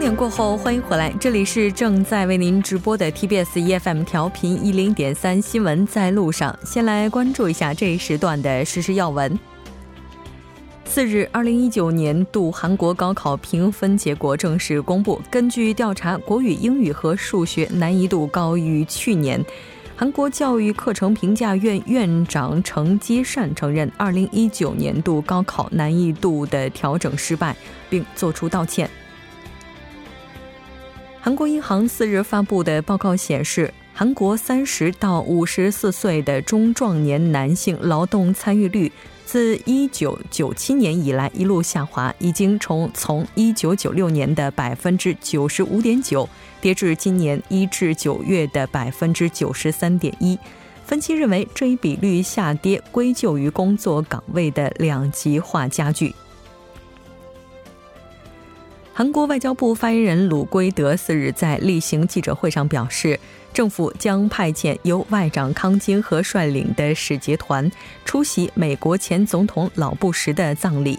点过后，欢迎回来，这里是正在为您直播的 TBS EFM 调频一零点三新闻在路上。先来关注一下这一时段的实时要闻。次日，二零一九年度韩国高考评分结果正式公布。根据调查，国语、英语和数学难易度高于去年。韩国教育课程评价院院长程基善承认，二零一九年度高考难易度的调整失败，并作出道歉。韩国银行四日发布的报告显示，韩国三十到五十四岁的中壮年男性劳动参与率自一九九七年以来一路下滑，已经从从一九九六年的百分之九十五点九跌至今年一至九月的百分之九十三点一。分析认为，这一比率下跌归咎于工作岗位的两极化加剧。韩国外交部发言人鲁圭德四日在例行记者会上表示，政府将派遣由外长康金和率领的使节团出席美国前总统老布什的葬礼。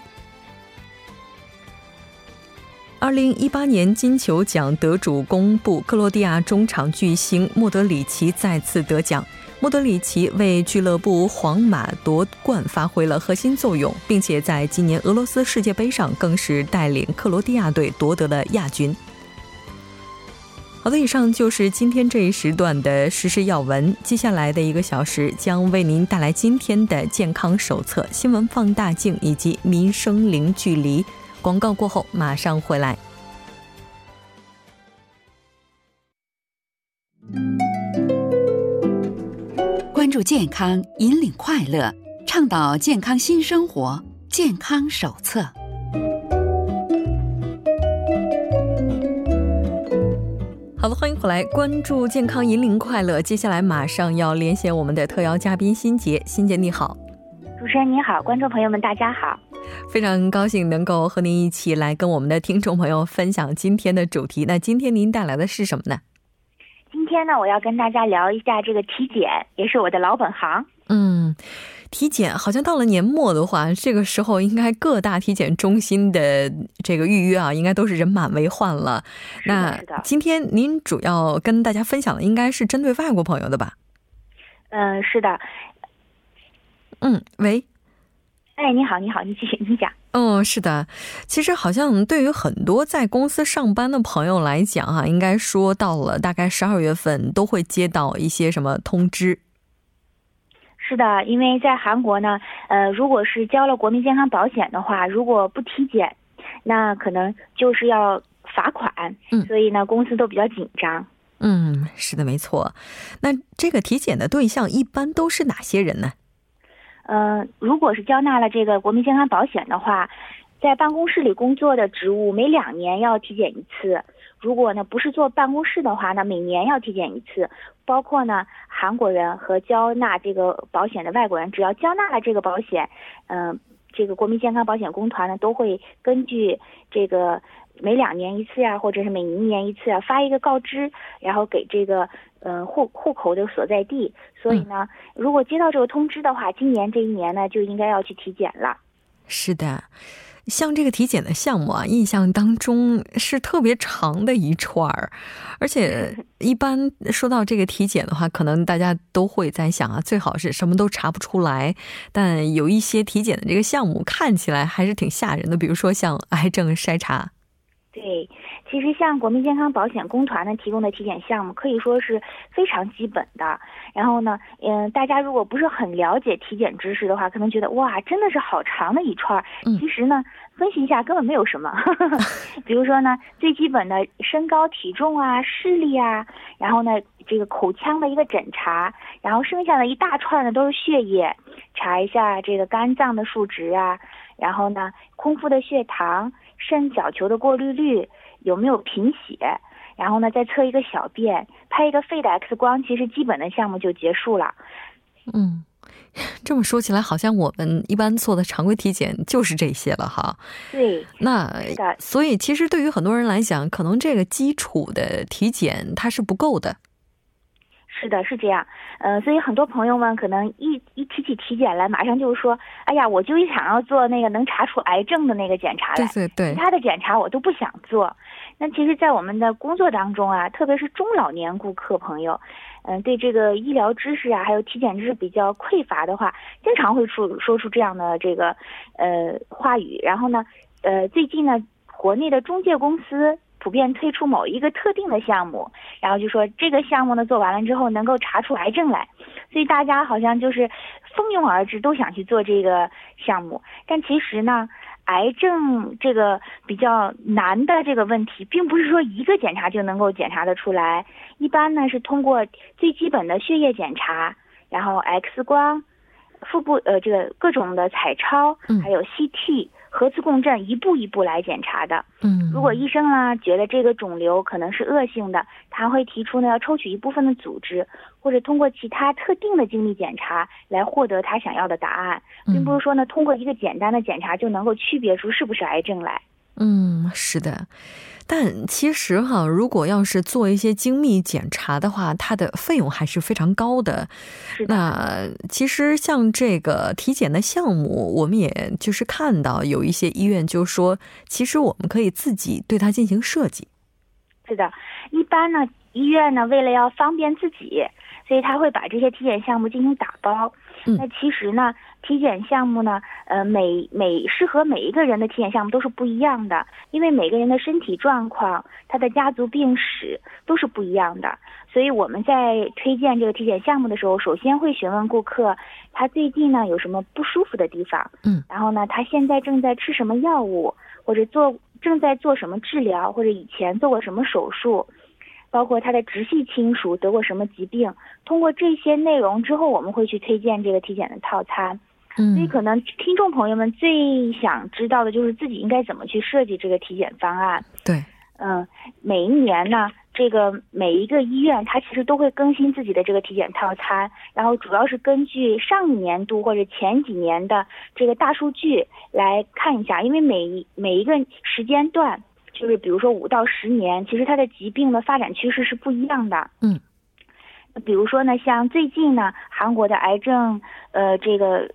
二零一八年金球奖得主公布，克罗地亚中场巨星莫德里奇再次得奖。莫德里奇为俱乐部皇马夺冠发挥了核心作用，并且在今年俄罗斯世界杯上更是带领克罗地亚队夺得了亚军。好的，以上就是今天这一时段的实时要闻。接下来的一个小时将为您带来今天的健康手册、新闻放大镜以及民生零距离。广告过后马上回来。注健康，引领快乐，倡导健康新生活。健康手册。好了，欢迎回来，关注健康，引领快乐。接下来马上要连线我们的特邀嘉宾辛杰，辛杰你好，主持人你好，观众朋友们大家好，非常高兴能够和您一起来跟我们的听众朋友分享今天的主题。那今天您带来的是什么呢？今天呢，我要跟大家聊一下这个体检，也是我的老本行。嗯，体检好像到了年末的话，这个时候应该各大体检中心的这个预约啊，应该都是人满为患了。那今天您主要跟大家分享的应该是针对外国朋友的吧？嗯，是的。嗯，喂。哎，你好，你好，你继续，你讲。嗯，是的，其实好像对于很多在公司上班的朋友来讲，哈，应该说到了大概十二月份都会接到一些什么通知。是的，因为在韩国呢，呃，如果是交了国民健康保险的话，如果不体检，那可能就是要罚款。嗯，所以呢，公司都比较紧张。嗯，是的，没错。那这个体检的对象一般都是哪些人呢？嗯，如果是交纳了这个国民健康保险的话，在办公室里工作的职务每两年要体检一次。如果呢不是坐办公室的话呢，每年要体检一次。包括呢韩国人和交纳这个保险的外国人，只要交纳了这个保险，嗯，这个国民健康保险公团呢都会根据这个每两年一次呀，或者是每一年一次啊，发一个告知，然后给这个。嗯，户户口的所在地，所以呢，如果接到这个通知的话，今年这一年呢，就应该要去体检了。是的，像这个体检的项目啊，印象当中是特别长的一串儿，而且 一般说到这个体检的话，可能大家都会在想啊，最好是什么都查不出来。但有一些体检的这个项目看起来还是挺吓人的，比如说像癌症筛查。对。其实像国民健康保险公团呢提供的体检项目可以说是非常基本的。然后呢，嗯，大家如果不是很了解体检知识的话，可能觉得哇，真的是好长的一串。其实呢，分析一下根本没有什么。比如说呢，最基本的身高体重啊、视力啊，然后呢，这个口腔的一个诊查，然后剩下的一大串呢都是血液，查一下这个肝脏的数值啊，然后呢，空腹的血糖、肾小球的过滤率。有没有贫血？然后呢，再测一个小便，拍一个肺的 X 光，其实基本的项目就结束了。嗯，这么说起来，好像我们一般做的常规体检就是这些了哈。对，那所以其实对于很多人来讲，可能这个基础的体检它是不够的。是的，是这样。嗯，所以很多朋友们可能一一提起体检来，马上就说：“哎呀，我就想要做那个能查出癌症的那个检查来，对对对，其他的检查我都不想做。”那其实，在我们的工作当中啊，特别是中老年顾客朋友，嗯，对这个医疗知识啊，还有体检知识比较匮乏的话，经常会出说出这样的这个呃话语。然后呢，呃，最近呢，国内的中介公司。普遍推出某一个特定的项目，然后就说这个项目呢做完了之后能够查出癌症来，所以大家好像就是蜂拥而至，都想去做这个项目。但其实呢，癌症这个比较难的这个问题，并不是说一个检查就能够检查得出来。一般呢是通过最基本的血液检查，然后 X 光、腹部呃这个各种的彩超，还有 CT。核磁共振一步一步来检查的。嗯，如果医生呢觉得这个肿瘤可能是恶性的，他会提出呢要抽取一部分的组织，或者通过其他特定的精密检查来获得他想要的答案，并不是说呢通过一个简单的检查就能够区别出是不是癌症来。嗯，是的。但其实哈，如果要是做一些精密检查的话，它的费用还是非常高的。那其实像这个体检的项目，我们也就是看到有一些医院就说，其实我们可以自己对它进行设计。是的，一般呢，医院呢为了要方便自己，所以他会把这些体检项目进行打包。那其实呢，体检项目呢，呃，每每适合每一个人的体检项目都是不一样的，因为每个人的身体状况、他的家族病史都是不一样的，所以我们在推荐这个体检项目的时候，首先会询问顾客他最近呢有什么不舒服的地方，嗯，然后呢，他现在正在吃什么药物，或者做正在做什么治疗，或者以前做过什么手术。包括他的直系亲属得过什么疾病，通过这些内容之后，我们会去推荐这个体检的套餐。嗯，所以可能听众朋友们最想知道的就是自己应该怎么去设计这个体检方案。对，嗯，每一年呢，这个每一个医院它其实都会更新自己的这个体检套餐，然后主要是根据上一年度或者前几年的这个大数据来看一下，因为每一每一个时间段。就是比如说五到十年，其实它的疾病的发展趋势是不一样的。嗯，比如说呢，像最近呢，韩国的癌症呃这个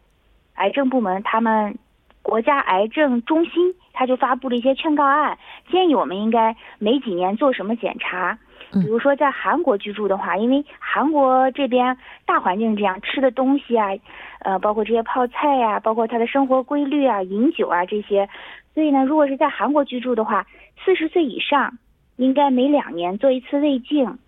癌症部门，他们国家癌症中心他就发布了一些劝告案，建议我们应该每几年做什么检查。比如说在韩国居住的话，因为韩国这边大环境这样，吃的东西啊，呃，包括这些泡菜呀，包括他的生活规律啊，饮酒啊这些，所以呢，如果是在韩国居住的话。四十岁以上，应该每两年做一次胃镜，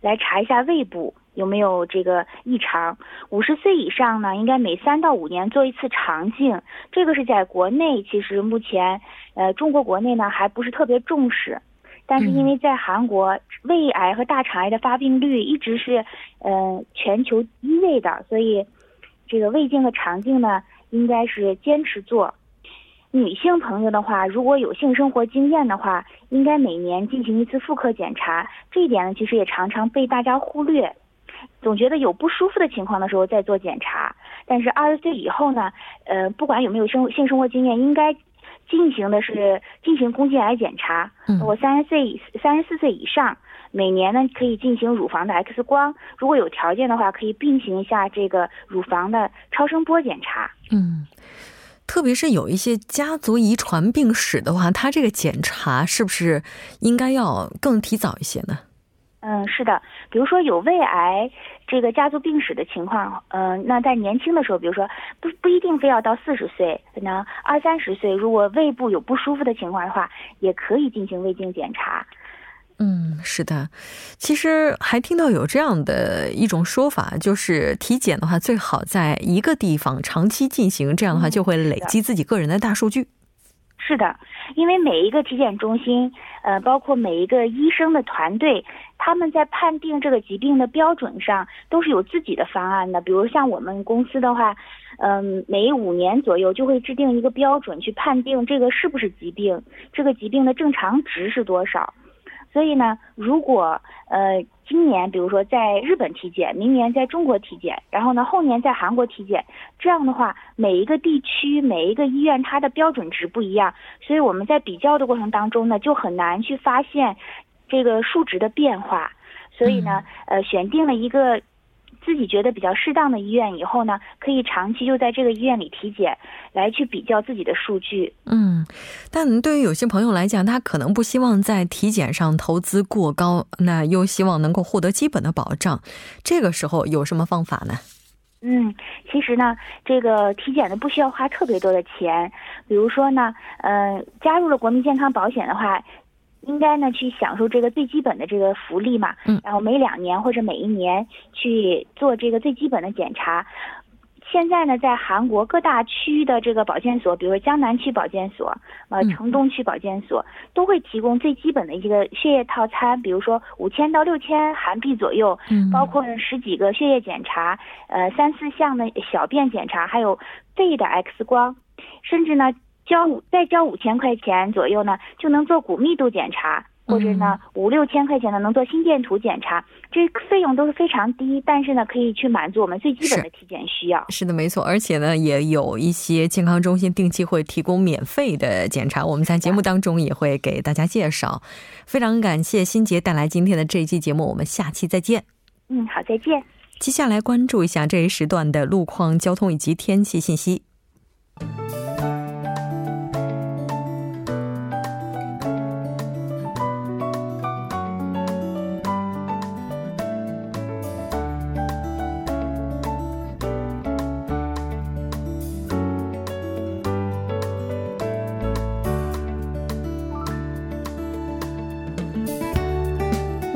来查一下胃部有没有这个异常。五十岁以上呢，应该每三到五年做一次肠镜。这个是在国内，其实目前，呃，中国国内呢还不是特别重视，但是因为在韩国，胃癌和大肠癌的发病率一直是，呃，全球一位的，所以，这个胃镜和肠镜呢，应该是坚持做。女性朋友的话，如果有性生活经验的话，应该每年进行一次妇科检查。这一点呢，其实也常常被大家忽略，总觉得有不舒服的情况的时候再做检查。但是二十岁以后呢，呃，不管有没有生性生活经验，应该进行的是进行宫颈癌检查。我三十岁、三十四岁以上，每年呢可以进行乳房的 X 光，如果有条件的话，可以并行一下这个乳房的超声波检查。嗯。特别是有一些家族遗传病史的话，他这个检查是不是应该要更提早一些呢？嗯，是的，比如说有胃癌这个家族病史的情况，嗯，那在年轻的时候，比如说不不一定非要到四十岁，可能二三十岁，如果胃部有不舒服的情况的话，也可以进行胃镜检查。嗯，是的，其实还听到有这样的一种说法，就是体检的话最好在一个地方长期进行，这样的话就会累积自己个人的大数据。是的，因为每一个体检中心，呃，包括每一个医生的团队，他们在判定这个疾病的标准上都是有自己的方案的。比如像我们公司的话，嗯，每五年左右就会制定一个标准去判定这个是不是疾病，这个疾病的正常值是多少。所以呢，如果呃今年比如说在日本体检，明年在中国体检，然后呢后年在韩国体检，这样的话每一个地区每一个医院它的标准值不一样，所以我们在比较的过程当中呢，就很难去发现这个数值的变化。所以呢，呃，选定了一个。自己觉得比较适当的医院以后呢，可以长期就在这个医院里体检，来去比较自己的数据。嗯，但对于有些朋友来讲，他可能不希望在体检上投资过高，那又希望能够获得基本的保障，这个时候有什么方法呢？嗯，其实呢，这个体检呢不需要花特别多的钱，比如说呢，呃，加入了国民健康保险的话。应该呢去享受这个最基本的这个福利嘛，嗯，然后每两年或者每一年去做这个最基本的检查。现在呢，在韩国各大区的这个保健所，比如说江南区保健所、呃城东区保健所，都会提供最基本的一个血液套餐，比如说五千到六千韩币左右，嗯，包括十几个血液检查，呃三四项的小便检查，还有肺的 X 光，甚至呢。交五再交五千块钱左右呢，就能做骨密度检查，或者呢五六千块钱呢能做心电图检查，这费用都是非常低，但是呢可以去满足我们最基本的体检需要。是的，没错，而且呢也有一些健康中心定期会提供免费的检查，我们在节目当中也会给大家介绍。非常感谢新杰带来今天的这一期节目，我们下期再见。嗯，好，再见。接下来关注一下这一时段的路况、交通以及天气信息。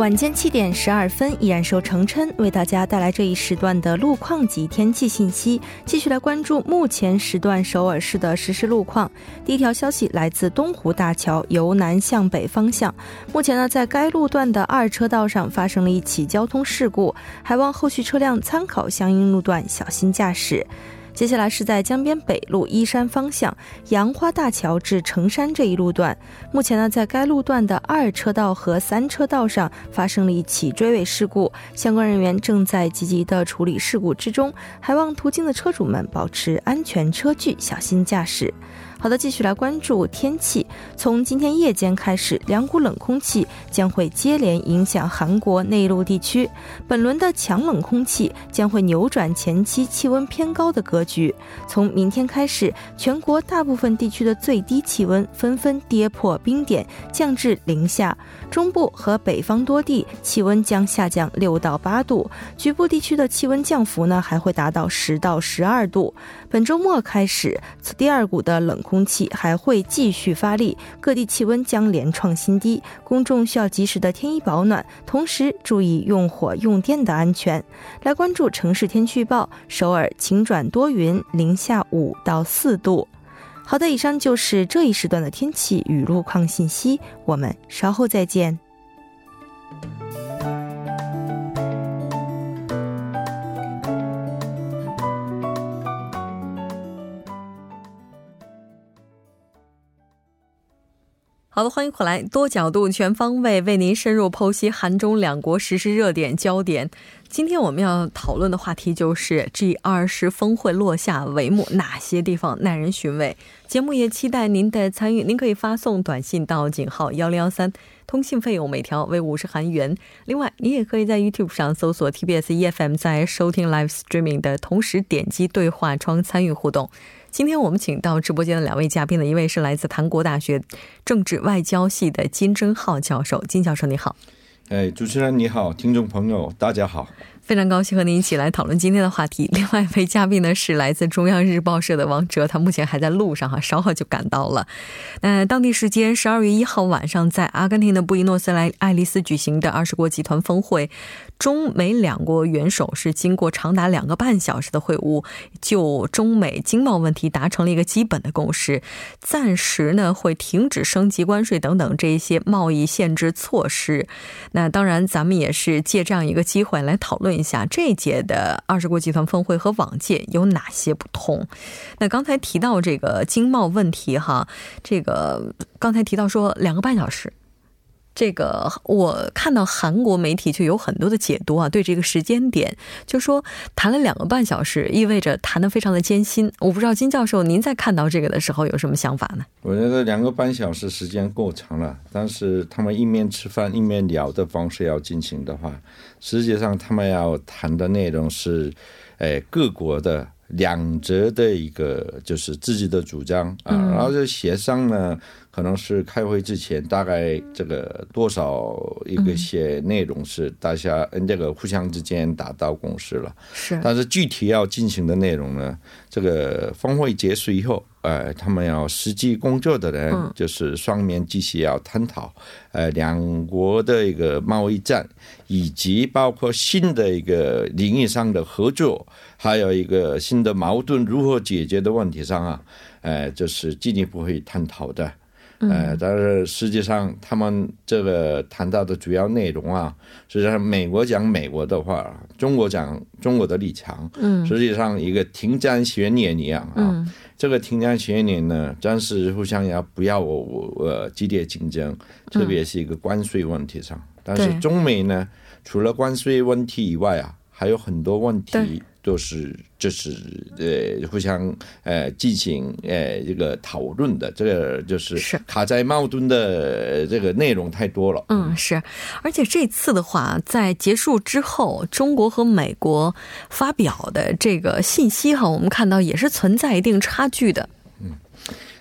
晚间七点十二分，依然受程琛为大家带来这一时段的路况及天气信息。继续来关注目前时段首尔市的实时路况。第一条消息来自东湖大桥由南向北方向，目前呢在该路段的二车道上发生了一起交通事故，还望后续车辆参考相应路段小心驾驶。接下来是在江边北路依山方向杨花大桥至城山这一路段，目前呢，在该路段的二车道和三车道上发生了一起追尾事故，相关人员正在积极的处理事故之中，还望途经的车主们保持安全车距，小心驾驶。好的，继续来关注天气。从今天夜间开始，两股冷空气将会接连影响韩国内陆地区。本轮的强冷空气将会扭转前期气温偏高的格局。从明天开始，全国大部分地区的最低气温纷纷跌破冰点，降至零下。中部和北方多地气温将下降六到八度，局部地区的气温降幅呢还会达到十到十二度。本周末开始，此第二股的冷空空气还会继续发力，各地气温将连创新低，公众需要及时的添衣保暖，同时注意用火用电的安全。来关注城市天气预报：首尔晴转多云，零下五到四度。好的，以上就是这一时段的天气与路况信息，我们稍后再见。好的，欢迎回来，多角度、全方位为您深入剖析韩中两国实时热点焦点。今天我们要讨论的话题就是 G 二十峰会落下帷幕，哪些地方耐人寻味？节目也期待您的参与，您可以发送短信到井号幺零幺三，通信费用每条为五十韩元。另外，你也可以在 YouTube 上搜索 TBS EFM，在收听 Live Streaming 的同时点击对话窗参与互动。今天我们请到直播间的两位嘉宾呢，一位是来自韩国大学政治外交系的金正浩教授，金教授你好。哎，主持人你好，听众朋友大家好。非常高兴和您一起来讨论今天的话题。另外一位嘉宾呢是来自中央日报社的王哲，他目前还在路上哈，稍后就赶到了。那当地时间十二月一号晚上，在阿根廷的布宜诺斯莱爱丽丝举行的二十国集团峰会，中美两国元首是经过长达两个半小时的会晤，就中美经贸问题达成了一个基本的共识，暂时呢会停止升级关税等等这一些贸易限制措施。那当然，咱们也是借这样一个机会来讨论。一下这一届的二十国集团峰会和往届有哪些不同？那刚才提到这个经贸问题哈，这个刚才提到说两个半小时，这个我看到韩国媒体就有很多的解读啊，对这个时间点，就说谈了两个半小时，意味着谈的非常的艰辛。我不知道金教授您在看到这个的时候有什么想法呢？我觉得两个半小时时间够长了，但是他们一面吃饭一面聊的方式要进行的话，实际上他们要谈的内容是，哎，各国的。两者的一个就是自己的主张啊，然后就协商呢，可能是开会之前大概这个多少一个些内容是大家嗯这个互相之间达到共识了，是，但是具体要进行的内容呢，这个峰会结束以后。呃，他们要实际工作的人，就是双面继续要探讨，呃，两国的一个贸易战，以及包括新的一个领域上的合作，还有一个新的矛盾如何解决的问题上啊，呃，就是进一步会探讨的。呃，但是实际上他们这个谈到的主要内容啊，实际上美国讲美国的话，中国讲中国的立场，嗯，实际上一个停战协议一样啊。这个停战协议呢，暂时互相要不要我呃激烈竞争，特别是一个关税问题上。但是中美呢，除了关税问题以外啊，还有很多问题都是就是呃互相呃进行呃这个讨论的。这个就是卡在矛盾的这个内容太多了。嗯，是。而且这次的话，在结束之后，中国和美国发表的这个信息哈，我们看到也是存在一定差距的。嗯，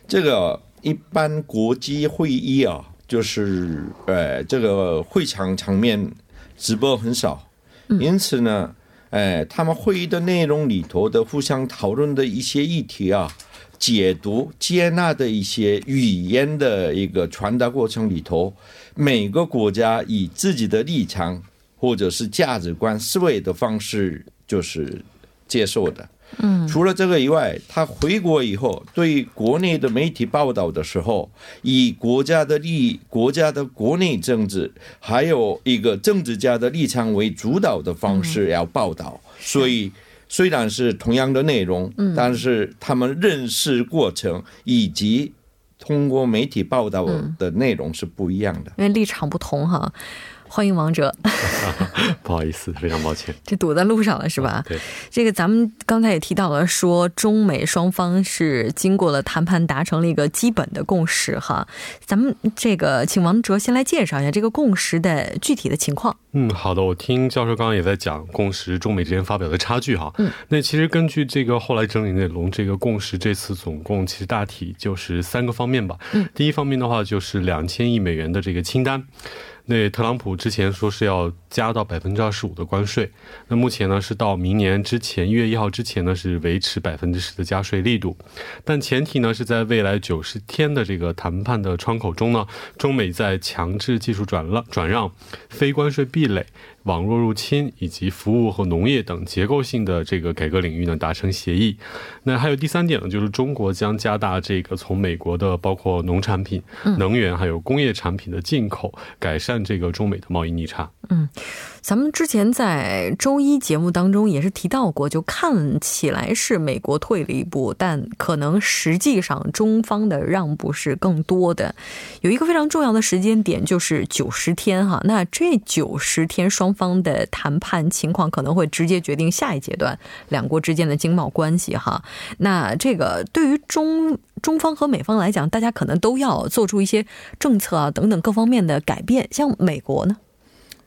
这个一般国际会议啊，就是呃这个会场场面直播很少，因此呢。哎，他们会议的内容里头的互相讨论的一些议题啊，解读、接纳的一些语言的一个传达过程里头，每个国家以自己的立场或者是价值观思维的方式，就是接受的。嗯，除了这个以外，他回国以后，对国内的媒体报道的时候，以国家的利益、国家的国内政治，还有一个政治家的立场为主导的方式要报道。所以，虽然是同样的内容，但是他们认识过程以及通过媒体报道的内容是不一样的，因为立场不同哈。欢迎王哲，不好意思，非常抱歉，这堵在路上了是吧？对，这个咱们刚才也提到了，说中美双方是经过了谈判，达成了一个基本的共识哈。咱们这个请王哲先来介绍一下这个共识的具体的情况。嗯，好的，我听教授刚刚也在讲共识，中美之间发表的差距哈。嗯，那其实根据这个后来整理内容，这个共识这次总共其实大体就是三个方面吧。嗯，第一方面的话就是两千亿美元的这个清单。那特朗普之前说是要加到百分之二十五的关税，那目前呢是到明年之前一月一号之前呢是维持百分之十的加税力度，但前提呢是在未来九十天的这个谈判的窗口中呢，中美在强制技术转让、转让、非关税壁垒。网络入侵以及服务和农业等结构性的这个改革领域呢达成协议。那还有第三点呢，就是中国将加大这个从美国的包括农产品、能源还有工业产品的进口，改善这个中美的贸易逆差。嗯。咱们之前在周一节目当中也是提到过，就看起来是美国退了一步，但可能实际上中方的让步是更多的。有一个非常重要的时间点就是九十天哈，那这九十天双方的谈判情况可能会直接决定下一阶段两国之间的经贸关系哈。那这个对于中中方和美方来讲，大家可能都要做出一些政策啊等等各方面的改变。像美国呢？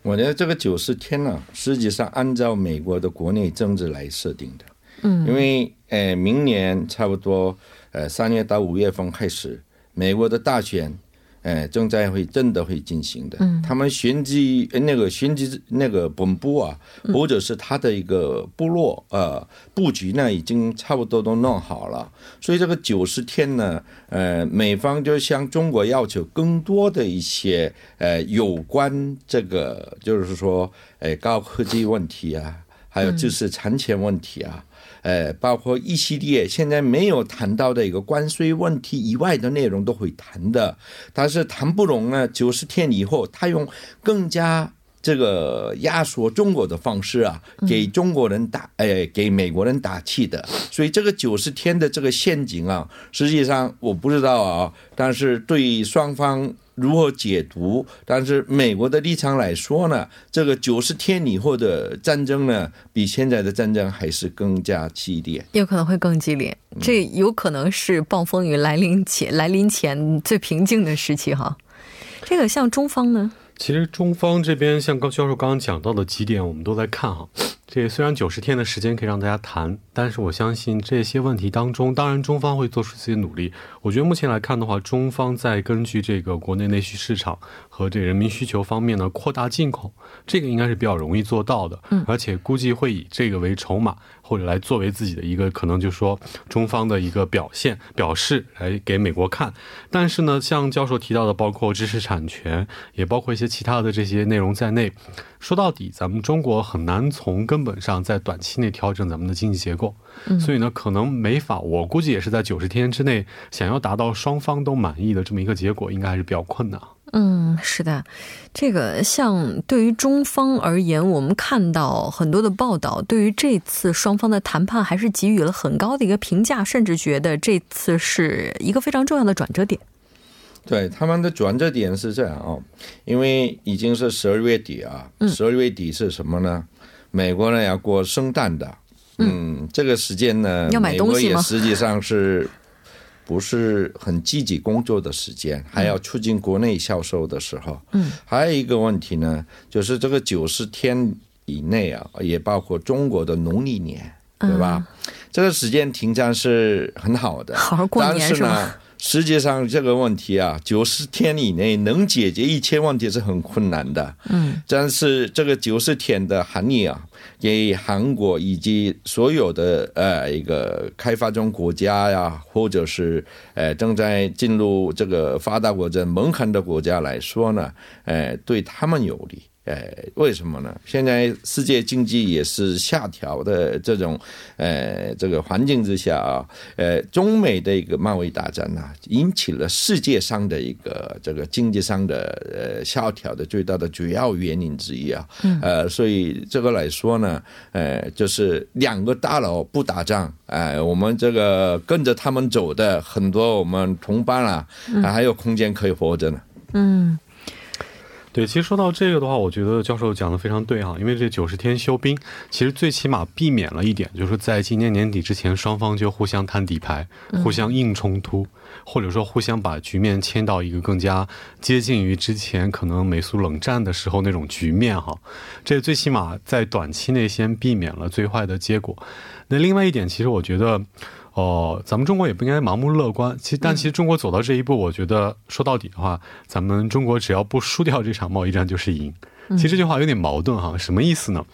我觉得这个九十天呢，实际上按照美国的国内政治来设定的，嗯，因为呃，明年差不多呃三月到五月份开始，美国的大选。哎，正在会真的会进行的。嗯，他们选举那个选举那个本部啊，或者是他的一个部落呃布局呢，已经差不多都弄好了。所以这个九十天呢，呃，美方就向中国要求更多的一些呃有关这个，就是说，哎，高科技问题啊，还有知识产权问题啊。呃，包括一系列现在没有谈到的一个关税问题以外的内容都会谈的，但是谈不拢呢。九十天以后，他用更加这个压缩中国的方式啊，给中国人打，哎，给美国人打气的。所以这个九十天的这个陷阱啊，实际上我不知道啊，但是对双方如何解读？但是美国的立场来说呢，这个九十天以后的战争呢，比现在的战争还是更加激烈，有可能会更激烈。这有可能是暴风雨来临前来临前最平静的时期哈。这个像中方呢？其实中方这边像高教授刚刚讲到的几点，我们都在看哈。这虽然九十天的时间可以让大家谈，但是我相信这些问题当中，当然中方会做出自己的努力。我觉得目前来看的话，中方在根据这个国内内需市场和这人民需求方面呢，扩大进口，这个应该是比较容易做到的。嗯，而且估计会以这个为筹码，或者来作为自己的一个可能，就是说中方的一个表现表示来给美国看。但是呢，像教授提到的，包括知识产权，也包括一些其他的这些内容在内。说到底，咱们中国很难从根本上在短期内调整咱们的经济结构，所以呢，可能没法。我估计也是在九十天之内，想要达到双方都满意的这么一个结果，应该还是比较困难。嗯，是的，这个像对于中方而言，我们看到很多的报道，对于这次双方的谈判还是给予了很高的一个评价，甚至觉得这次是一个非常重要的转折点。对他们的转折点是这样啊，因为已经是十二月底啊，十二月底是什么呢？美国呢要过圣诞的，嗯，这个时间呢，美国也实际上是不是很积极工作的时间，还要促进国内销售的时候。嗯，还有一个问题呢，就是这个九十天以内啊，也包括中国的农历年，对吧？这个时间停战是很好的，好好过年是吗？实际上这个问题啊，九十天以内能解决一切问题是很困难的。嗯，但是这个九十天的含义啊，给韩国以及所有的呃一个开发中国家呀，或者是呃正在进入这个发达国家门槛的国家来说呢，呃，对他们有利。呃，为什么呢？现在世界经济也是下调的这种，呃，这个环境之下啊，呃，中美的一个贸易大战呢，引起了世界上的一个这个经济上的呃下调的最大的主要原因之一啊。呃，所以这个来说呢，呃，就是两个大佬不打仗，哎，我们这个跟着他们走的很多我们同伴啊，还有空间可以活着呢。嗯。对，其实说到这个的话，我觉得教授讲的非常对哈，因为这九十天休兵，其实最起码避免了一点，就是在今年年底之前，双方就互相摊底牌，互相硬冲突，或者说互相把局面牵到一个更加接近于之前可能美苏冷战的时候那种局面哈。这最起码在短期内先避免了最坏的结果。那另外一点，其实我觉得。哦，咱们中国也不应该盲目乐观。其实，但其实中国走到这一步，我觉得说到底的话，咱们中国只要不输掉这场贸易战就是赢。其实这句话有点矛盾哈，什么意思呢？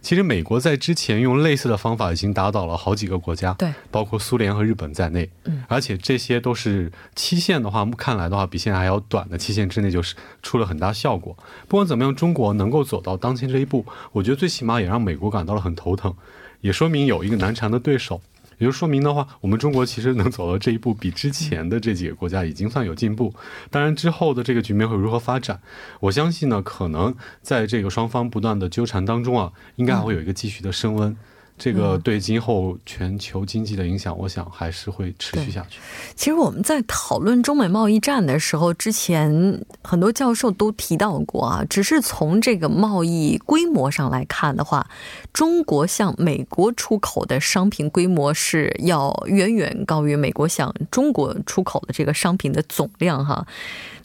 其实美国在之前用类似的方法已经打倒了好几个国家，对，包括苏联和日本在内。嗯，而且这些都是期限的话，看来的话比现在还要短的期限之内，就是出了很大效果。不管怎么样，中国能够走到当前这一步，我觉得最起码也让美国感到了很头疼，也说明有一个难缠的对手。也就说明的话，我们中国其实能走到这一步，比之前的这几个国家已经算有进步。当然，之后的这个局面会如何发展，我相信呢，可能在这个双方不断的纠缠当中啊，应该还会有一个继续的升温。这个对今后全球经济的影响，我想还是会持续下去。其实我们在讨论中美贸易战的时候，之前很多教授都提到过啊，只是从这个贸易规模上来看的话，中国向美国出口的商品规模是要远远高于美国向中国出口的这个商品的总量哈。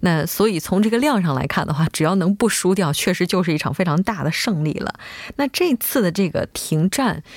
那所以从这个量上来看的话，只要能不输掉，确实就是一场非常大的胜利了。那这次的这个停战。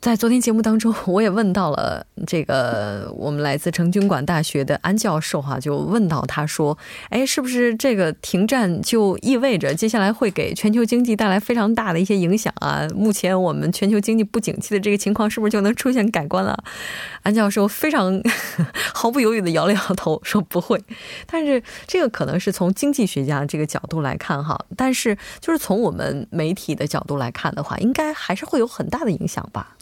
在昨天节目当中，我也问到了这个我们来自成均馆大学的安教授哈，就问到他说：“哎，是不是这个停战就意味着接下来会给全球经济带来非常大的一些影响啊？目前我们全球经济不景气的这个情况是不是就能出现改观了？”安教授非常 毫不犹豫的摇了摇头，说不会。但是这个可能是从经济学家这个角度来看哈，但是就是从我们媒体的角度来看的话，应该还是会有很大的影响吧。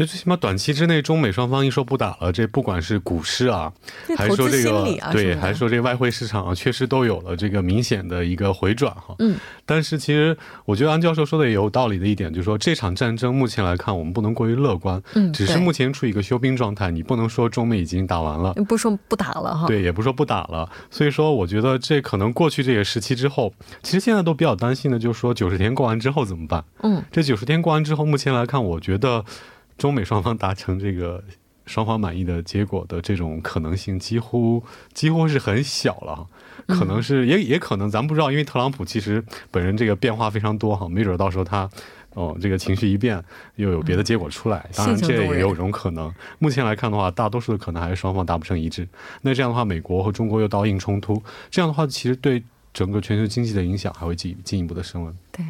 对，最起码短期之内，中美双方一说不打了，这不管是股市啊，还是说这个对，还是说这个外汇市场啊，确实都有了这个明显的一个回转哈。嗯。但是其实我觉得安教授说的也有道理的一点，就是说这场战争目前来看，我们不能过于乐观。嗯。只是目前处于一个休兵状态，你不能说中美已经打完了，不说不打了哈。对，也不说不打了。所以说，我觉得这可能过去这个时期之后，其实现在都比较担心的，就是说九十天过完之后怎么办？嗯。这九十天过完之后，目前来看，我觉得。中美双方达成这个双方满意的结果的这种可能性几乎几乎是很小了，可能是也也可能咱不知道，因为特朗普其实本人这个变化非常多哈，没准到时候他哦这个情绪一变又有别的结果出来，当然这也有种可能。目前来看的话，大多数的可能还是双方达不成一致。那这样的话，美国和中国又刀硬冲突，这样的话其实对整个全球经济的影响还会进进一步的升温。对。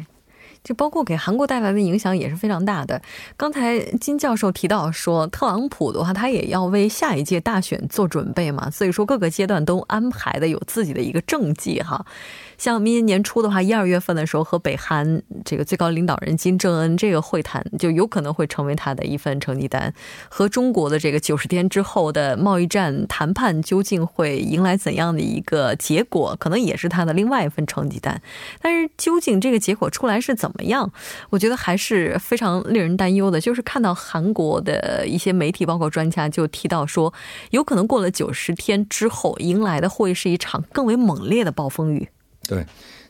就包括给韩国带来的影响也是非常大的。刚才金教授提到说，特朗普的话，他也要为下一届大选做准备嘛，所以说各个阶段都安排的有自己的一个政绩哈。像明年年初的话，一二月份的时候和北韩这个最高领导人金正恩这个会谈，就有可能会成为他的一份成绩单。和中国的这个九十天之后的贸易战谈判究竟会迎来怎样的一个结果，可能也是他的另外一份成绩单。但是究竟这个结果出来是怎么样，我觉得还是非常令人担忧的。就是看到韩国的一些媒体，包括专家就提到说，有可能过了九十天之后，迎来的会是一场更为猛烈的暴风雨。对，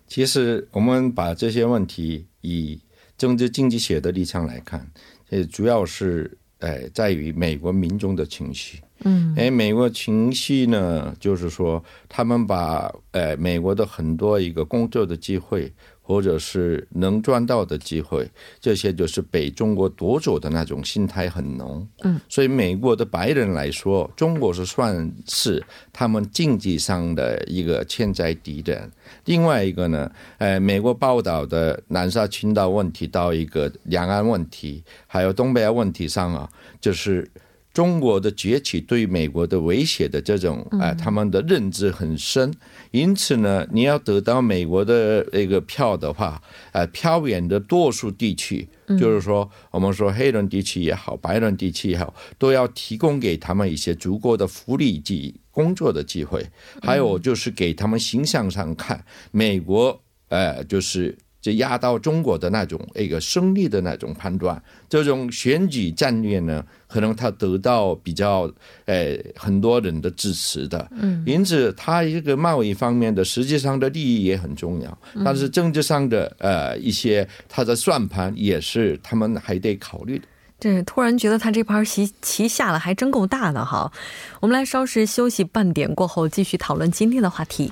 其实我们把这些问题以政治经济学的立场来看，呃，主要是呃在于美国民众的情绪。嗯，哎，美国情绪呢，就是说他们把呃美国的很多一个工作的机会。或者是能赚到的机会，这些就是被中国夺走的那种心态很浓。嗯，所以美国的白人来说，中国是算是他们经济上的一个潜在敌人。另外一个呢，呃，美国报道的南沙群岛问题到一个两岸问题，还有东北亚问题上啊，就是。中国的崛起对美国的威胁的这种啊，他们的认知很深，因此呢，你要得到美国的那个票的话，呃，票远的多数地区，就是说，我们说黑人地区也好，白人地区也好，都要提供给他们一些足够的福利及工作的机会，还有就是给他们形象上看，美国，呃，就是。就压到中国的那种一个胜利的那种判断，这种选举战略呢，可能他得到比较呃很多人的支持的，嗯，因此他一个贸易方面的实际上的利益也很重要，但是政治上的呃一些他的算盘也是他们还得考虑的。对，突然觉得他这盘棋棋下的还真够大的哈。我们来稍事休息，半点过后继续讨论今天的话题。